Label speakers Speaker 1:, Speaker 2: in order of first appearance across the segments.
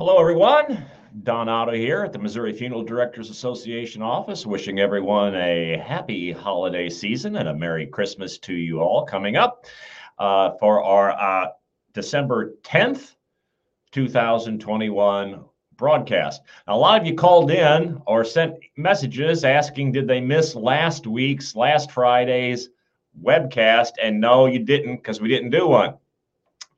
Speaker 1: Hello, everyone. Don Otto here at the Missouri Funeral Directors Association office, wishing everyone a happy holiday season and a Merry Christmas to you all coming up uh, for our uh, December 10th, 2021 broadcast. Now, a lot of you called in or sent messages asking, did they miss last week's, last Friday's webcast? And no, you didn't because we didn't do one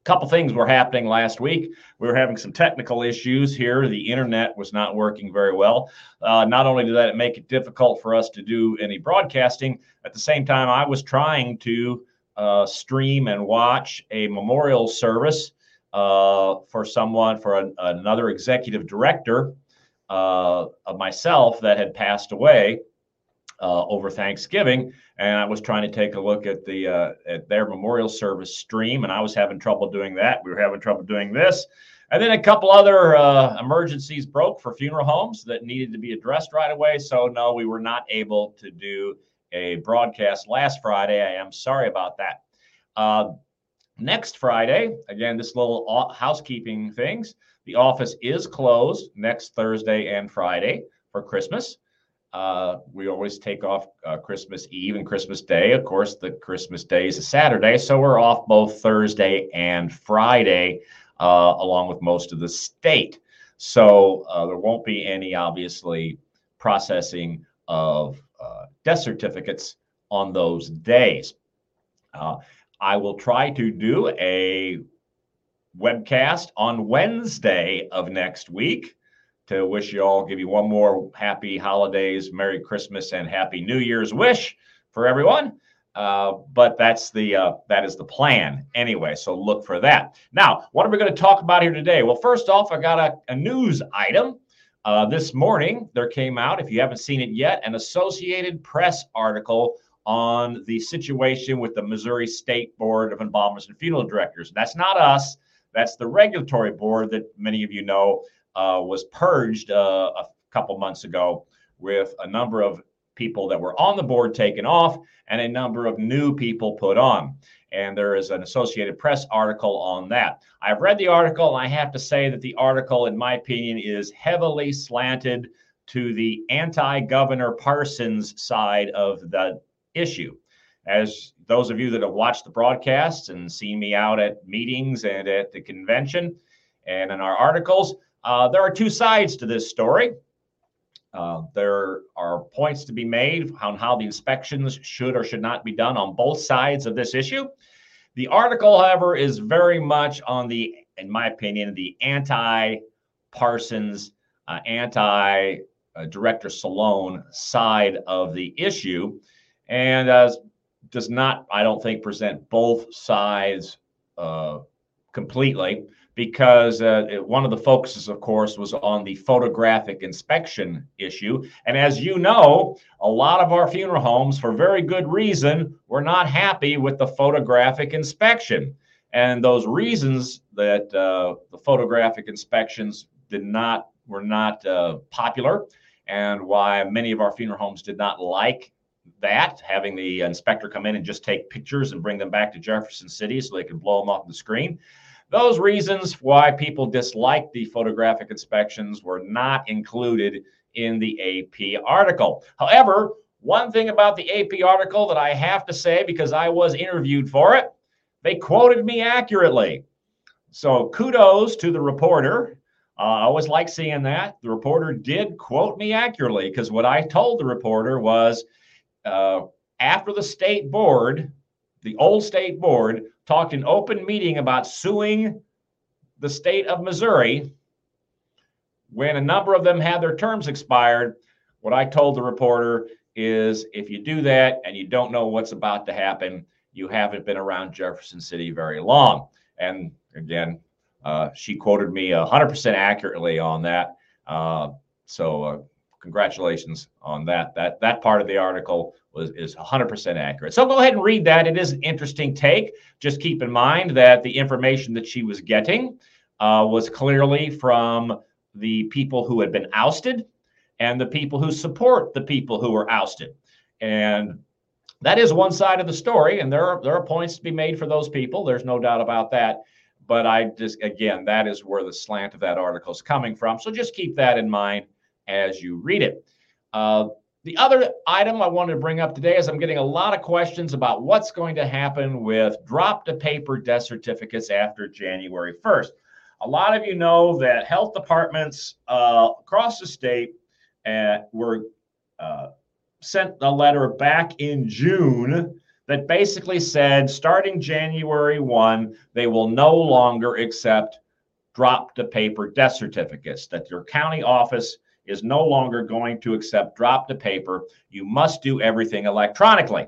Speaker 1: couple things were happening last week. We were having some technical issues here. The internet was not working very well. Uh, not only did that make it difficult for us to do any broadcasting, at the same time, I was trying to uh, stream and watch a memorial service uh, for someone, for an, another executive director uh, of myself that had passed away uh, over Thanksgiving, and I was trying to take a look at the uh, at their memorial service stream, and I was having trouble doing that. We were having trouble doing this, and then a couple other uh, emergencies broke for funeral homes that needed to be addressed right away. So no, we were not able to do a broadcast last Friday. I am sorry about that. Uh, next Friday, again, this little housekeeping things. The office is closed next Thursday and Friday for Christmas. Uh, we always take off uh, Christmas Eve and Christmas Day. Of course, the Christmas Day is a Saturday, so we're off both Thursday and Friday, uh, along with most of the state. So uh, there won't be any, obviously, processing of uh, death certificates on those days. Uh, I will try to do a webcast on Wednesday of next week to wish you all, give you one more happy holidays, Merry Christmas, and Happy New Year's wish for everyone. Uh, but that's the uh, that is the plan anyway. So look for that. Now, what are we going to talk about here today? Well, first off, I got a, a news item. Uh, this morning, there came out, if you haven't seen it yet, an Associated Press article on the situation with the Missouri State Board of Embalmers and Funeral Directors. That's not us. That's the regulatory board that many of you know was purged uh, a couple months ago with a number of people that were on the board taken off and a number of new people put on. And there is an Associated Press article on that. I've read the article, and I have to say that the article, in my opinion, is heavily slanted to the anti Governor Parson's side of the issue. As those of you that have watched the broadcasts and seen me out at meetings and at the convention and in our articles, uh, there are two sides to this story. Uh, there are points to be made on how the inspections should or should not be done on both sides of this issue. The article, however, is very much on the, in my opinion, the anti Parson's, uh, anti Director Solon side of the issue, and does not, I don't think, present both sides uh, completely because uh, one of the focuses, of course, was on the photographic inspection issue. And as you know, a lot of our funeral homes, for very good reason, were not happy with the photographic inspection. And those reasons that uh, the photographic inspections did not were not uh, popular, and why many of our funeral homes did not like that, having the inspector come in and just take pictures and bring them back to Jefferson City so they could blow them off the screen. Those reasons why people disliked the photographic inspections were not included in the AP article. However, one thing about the AP article that I have to say, because I was interviewed for it, they quoted me accurately. So kudos to the reporter. Uh, I always like seeing that. The reporter did quote me accurately because what I told the reporter was uh, after the state board, the old state board, talked in open meeting about suing the state of Missouri when a number of them had their terms expired. What I told the reporter is if you do that and you don't know what's about to happen, you haven't been around Jefferson City very long. And again, uh, she quoted me 100% accurately on that. Uh, so uh, congratulations on that. That that part of the article was is 100% accurate. So go ahead and read that. It is an interesting take. Just keep in mind that the information that she was getting uh, was clearly from the people who had been ousted and the people who support the people who were ousted. And that is one side of the story, and there are there are points to be made for those people. There's no doubt about that. but I just, again, that is where the slant of that article is coming from. So just keep that in mind as you read it. Uh, the other item I wanted to bring up today is I'm getting a lot of questions about what's going to happen with drop to paper death certificates after January 1st. A lot of you know that health departments uh, across the state uh, were uh, sent a letter back in June that basically said starting January 1, they will no longer accept drop to paper death certificates, that your county office is no longer going to accept drop to paper. You must do everything electronically.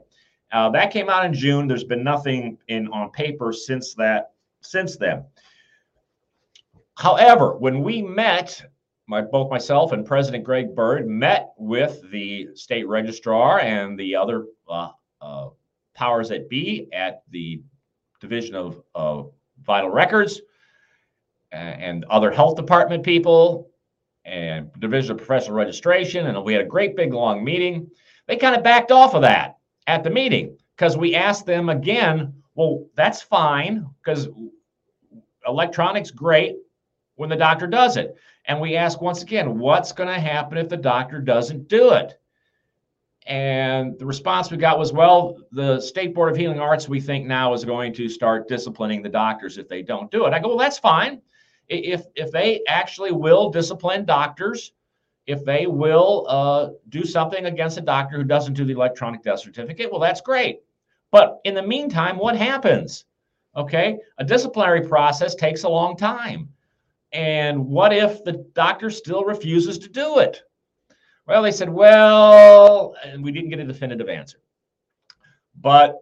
Speaker 1: Uh, that came out in June. There's been nothing in on paper since that since then. However, when we met, my, both myself and President Greg Bird met with the state registrar and the other uh, uh, powers that be at the Division of, of Vital Records and other health department people and Division of Professional Registration. And we had a great big long meeting. They kind of backed off of that at the meeting because we asked them again, well, that's fine because electronics great when the doctor does it. And we ask once again, what's going to happen if the doctor doesn't do it? And the response we got was, well, the State Board of Healing Arts, we think now is going to start disciplining the doctors if they don't do it. I go, well, that's fine. If if they actually will discipline doctors, if they will uh, do something against a doctor who doesn't do the electronic death certificate, well, that's great. But in the meantime, what happens? Okay, a disciplinary process takes a long time. And what if the doctor still refuses to do it? Well, they said, well, and we didn't get a definitive answer. But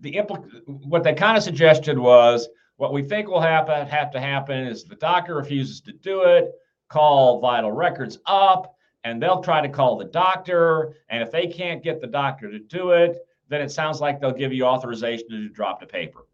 Speaker 1: the impl- what they kind of suggested was what we think will happen have to happen is the doctor refuses to do it, call vital records up, and they'll try to call the doctor. And if they can't get the doctor to do it, then it sounds like they'll give you authorization to drop the paper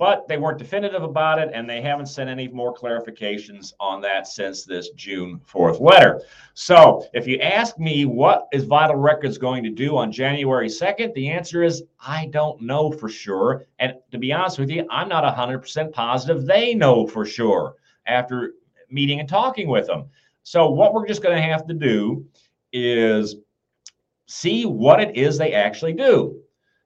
Speaker 1: but they weren't definitive about it, and they haven't sent any more clarifications on that since this June 4th letter. So, if you ask me what is Vital Records going to do on January 2nd, the answer is I don't know for sure. And to be honest with you, I'm not 100% positive they know for sure after meeting and talking with them. So, what we're just going to have to do is see what it is they actually do.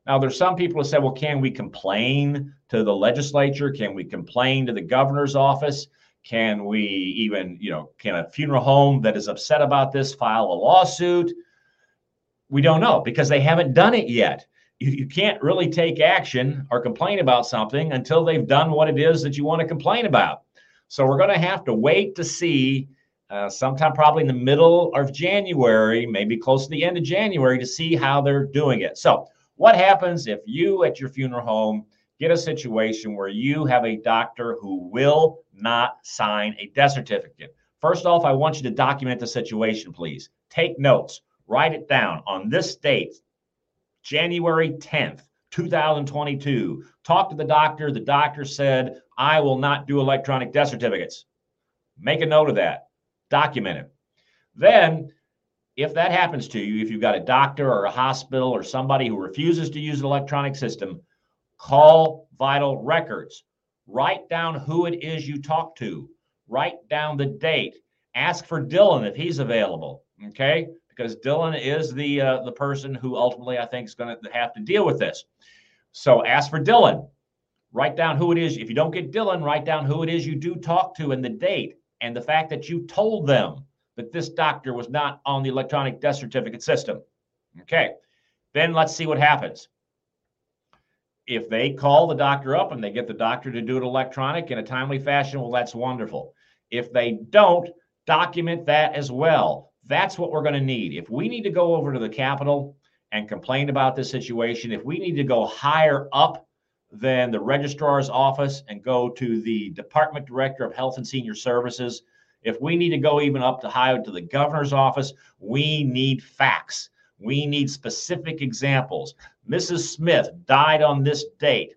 Speaker 1: Now, there's some people who say, well, can we complain to the legislature? Can we complain to the governor's office? Can we even, you know, can a funeral home that is upset about this file a lawsuit? We don't know because they haven't done it yet. You, you can't really take action or complain about something until they've done what it is that you want to complain about. So we're going to have to wait to see uh, sometime probably in the middle of January, maybe close to the end of January, to see how they're doing it. So what happens if you at your funeral home get a situation where you have a doctor who will not sign a death certificate? First off, I want you to document the situation, please. Take notes, write it down on this date, January 10th. 2022. Talk to the doctor. The doctor said, I will not do electronic death certificates. Make a note of that. Document it. Then if that happens to you, if you've got a doctor or a hospital or somebody who refuses to use an electronic system, call Vital Records. Write down who it is you talk to. Write down the date. Ask for Dylan if he's available. Okay, because Dylan is the uh, the person who ultimately I think is going to have to deal with this. So ask for Dylan. Write down who it is. If you don't get Dylan, write down who it is you do talk to and the date and the fact that you told them that this doctor was not on the electronic death certificate system. Okay, then let's see what happens. If they call the doctor up and they get the doctor to do it electronic in a timely fashion, well, that's wonderful. If they don't, document that as well. That's what we're going to need. If we need to go over to the Capitol and complain about this situation, if we need to go higher up than the registrar's office and go to the Department Director of Health and Senior Services if we need to go even up to higher to the governor's office, we need facts. We need specific examples. Mrs. Smith died on this date.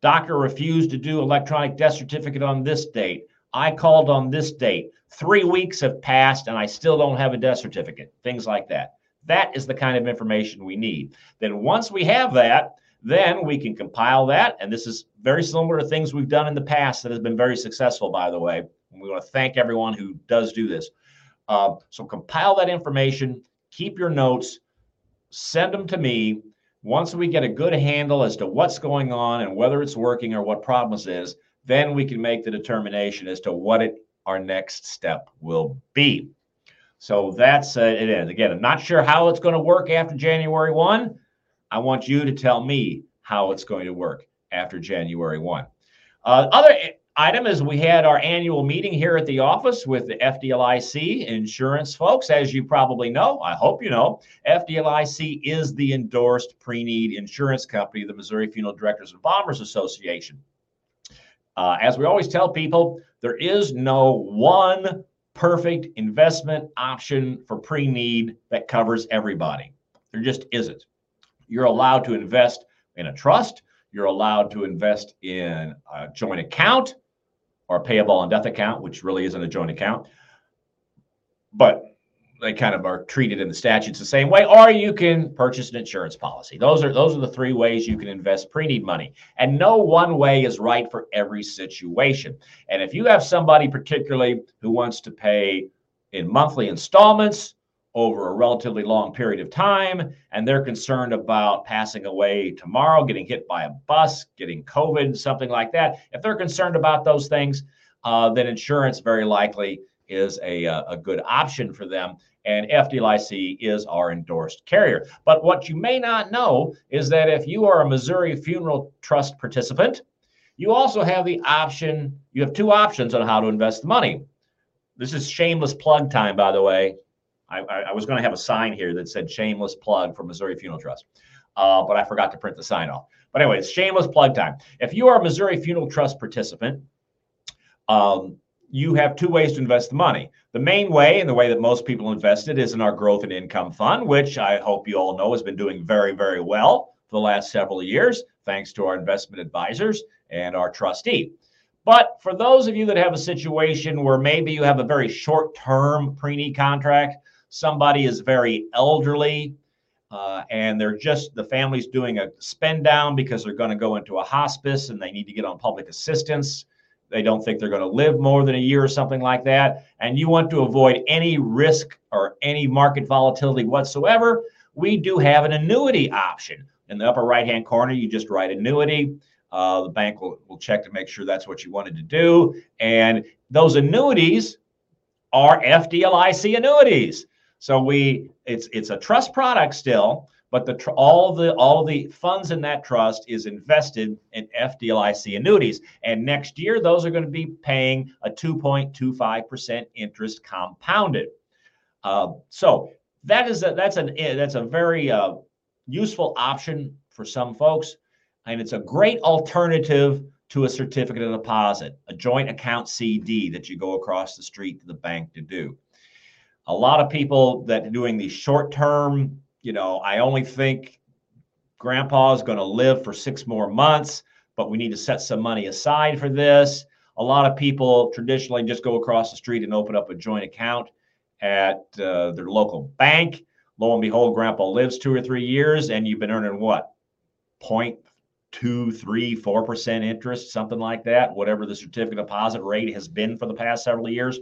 Speaker 1: Doctor refused to do electronic death certificate on this date. I called on this date. Three weeks have passed and I still don't have a death certificate. Things like that. That is the kind of information we need. Then once we have that, Then we can compile that. And this is very similar to things we've done in the past that has been very successful, by the way. And we want to thank everyone who does do this. Uh, so compile that information, keep your notes, send them to me. Once we get a good handle as to what's going on and whether it's working or what problems is, then we can make the determination as to what it, our next step will be. So that's uh, it is. Again, I'm not sure how it's going to work after January 1. I want you to tell me how it's going to work after January 1. Uh, other item is we had our annual meeting here at the office with the FDLIC insurance folks. As you probably know, I hope you know, FDLIC is the endorsed pre need insurance company the Missouri Funeral Directors and Embalmers Association. Uh, as we always tell people, there is no one perfect investment option for pre need that covers everybody. There just isn't. You're allowed to invest in a trust. You're allowed to invest in a joint account a payable on death account, which really isn't a joint account. But they kind of are treated in the statutes the same way, or you can purchase an insurance policy. Those are those are the three ways you can invest pre-need money. And no one way is right for every situation. And if you have somebody particularly who wants to pay in monthly installments over a relatively long period of time, and they're concerned about passing away tomorrow, getting hit by a bus, getting COVID, something like that, if they're concerned about those things, uh, then insurance very likely is a, uh, a good option for them and FDLIC is our endorsed carrier. But what you may not know is that if you are a Missouri Funeral Trust participant, you also have the option, you have two options on how to invest the money. This is shameless plug time, by the way. I, I, was going to have a sign here that said shameless plug for Missouri Funeral Trust, uh, but I forgot to print the sign off. But anyway, it's shameless plug time. If you are a Missouri Funeral Trust participant, um, you have two ways to invest the money. The main way, and the way that most people invest it, is in our growth and income fund, which I hope you all know has been doing very, very well for the last several years, thanks to our investment advisors and our trustee. But for those of you that have a situation where maybe you have a very short term pre need contract, somebody is very elderly, uh, and they're just the family's doing a spend down because they're going to go into a hospice and they need to get on public assistance they don't think they're going to live more than a year or something like that, and you want to avoid any risk or any market volatility whatsoever, we do have an annuity option. In the upper right hand corner, you just write annuity. Uh, the bank will, will check to make sure that's what you wanted to do. And those annuities are FDLIC annuities. So we it's it's a trust product still, but the all the all the funds in that trust is invested in FDLIC annuities, and next year those are going to be paying a 2.25% interest compounded. Uh, so that is a, that's an that's a very uh, useful option for some folks, and it's a great alternative to a certificate of deposit, a joint account CD that you go across the street to the bank to do. A lot of people that are doing the short term you know, I only think grandpa's going to live for six more months, but we need to set some money aside for this. A lot of people traditionally just go across the street and open up a joint account at uh, their local bank. Lo and behold, grandpa lives two or three years, and you've been earning what? Point two, three, four percent interest, something like that, whatever the certificate deposit rate has been for the past several years.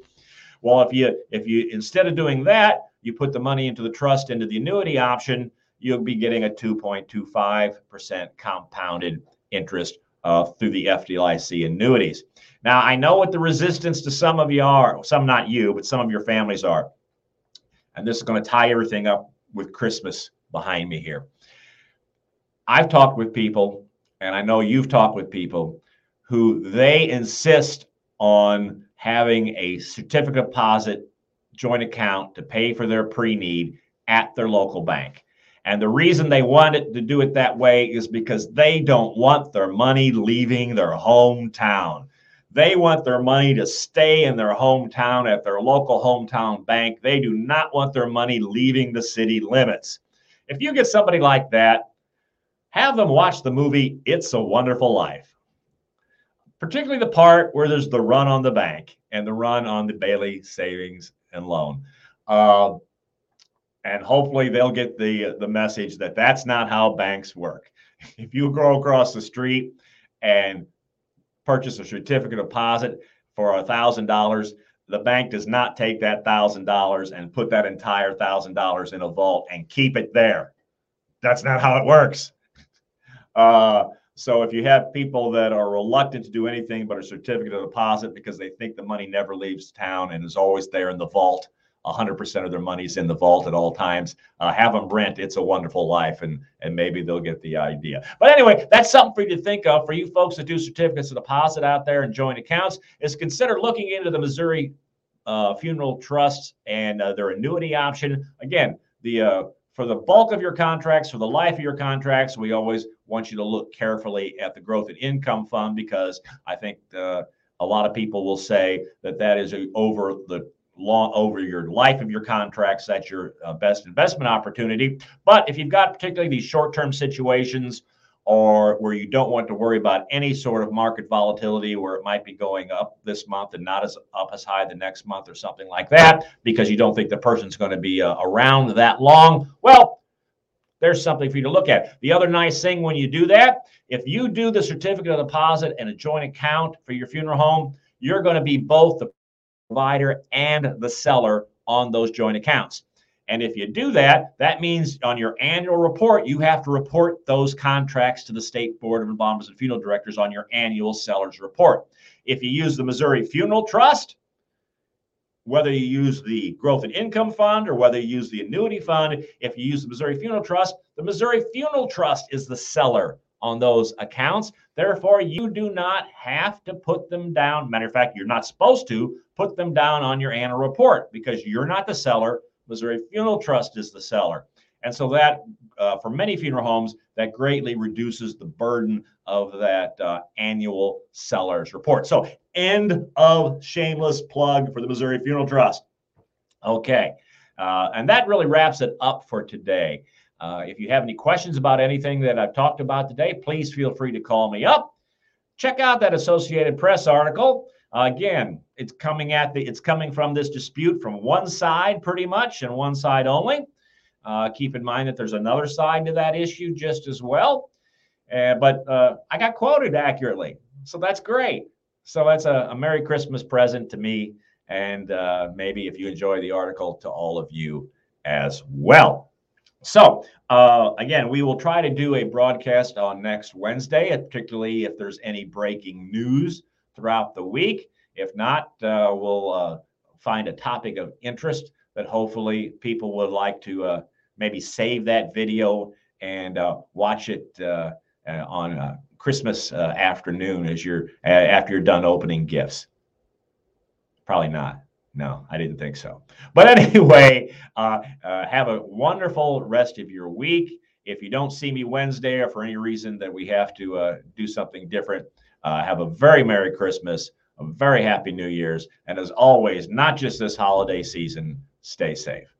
Speaker 1: Well, if you if you instead of doing that, you put the money into the trust into the annuity option, you'll be getting a 2.25% compounded interest uh, through the FDLIC annuities. Now, I know what the resistance to some of you are, some not you, but some of your families are. And this is going to tie everything up with Christmas behind me here. I've talked with people, and I know you've talked with people who they insist on having a certificate deposit joint account to pay for their pre need at their local bank. And the reason they wanted to do it that way is because they don't want their money leaving their hometown. They want their money to stay in their hometown at their local hometown bank. They do not want their money leaving the city limits. If you get somebody like that, have them watch the movie It's a Wonderful Life, particularly the part where there's the run on the bank and the run on the Bailey Savings and loan. Uh, and hopefully they'll get the the message that that's not how banks work. if you go across the street and purchase a certificate of deposit for a thousand dollars, the bank does not take that thousand dollars and put that entire thousand dollars in a vault and keep it there. That's not how it works. Uh, so if you have people that are reluctant to do anything but a certificate of deposit because they think the money never leaves town and is always there in the vault, 100% of their money's in the vault at all times. Uh, have them rent It's a Wonderful Life, and and maybe they'll get the idea. But anyway, that's something for you to think of for you folks that do certificates of deposit out there and joint accounts. Is consider looking into the Missouri uh, Funeral Trust and uh, their annuity option. Again, the uh, for the bulk of your contracts, for the life of your contracts, we always want you to look carefully at the growth and income fund because I think uh, a lot of people will say that that is a, over the long over your life of your contracts. That's your uh, best investment opportunity. But if you've got particularly these short-term situations or where you don't want to worry about any sort of market volatility where it might be going up this month and not as up as high the next month or something like that because you don't think the person's going to be uh, around that long well there's something for you to look at the other nice thing when you do that if you do the certificate of deposit and a joint account for your funeral home you're going to be both the provider and the seller on those joint accounts. And if you do that, that means on your annual report, you have to report those contracts to the State Board of Embalmers and Funeral Directors on your annual seller's report. If you use the Missouri Funeral Trust, whether you use the growth and income fund or whether you use the annuity fund, if you use the Missouri Funeral Trust, the Missouri Funeral Trust is the seller on those accounts. Therefore, you do not have to put them down. Matter of fact, you're not supposed to put them down on your annual report because you're not the seller. Missouri Funeral Trust is the seller. And so that, uh, for many funeral homes, that greatly reduces the burden of that uh, annual seller's report. So, end of shameless plug for the Missouri Funeral Trust. Okay. Uh, and that really wraps it up for today. Uh, if you have any questions about anything that I've talked about today, please feel free to call me up. Check out that Associated Press article. Uh, again, it's coming at the it's coming from this dispute from one side pretty much and one side only. Uh, keep in mind that there's another side to that issue just as well. Uh, but uh, I got quoted accurately, so that's great. So that's a, a Merry Christmas present to me, and uh, maybe if you enjoy the article, to all of you as well. So, uh, again, we will try to do a broadcast on next Wednesday, particularly if there's any breaking news throughout the week. If not, uh, we'll uh, find a topic of interest that hopefully people would like to uh, maybe save that video and uh, watch it uh, on Christmas afternoon as you're after you're done opening gifts. Probably not. No, I didn't think so. But anyway, uh, uh, have a wonderful rest of your week. If you don't see me Wednesday or for any reason that we have to uh, do something different, uh, have a very Merry Christmas, a very Happy New Year's. And as always, not just this holiday season, stay safe.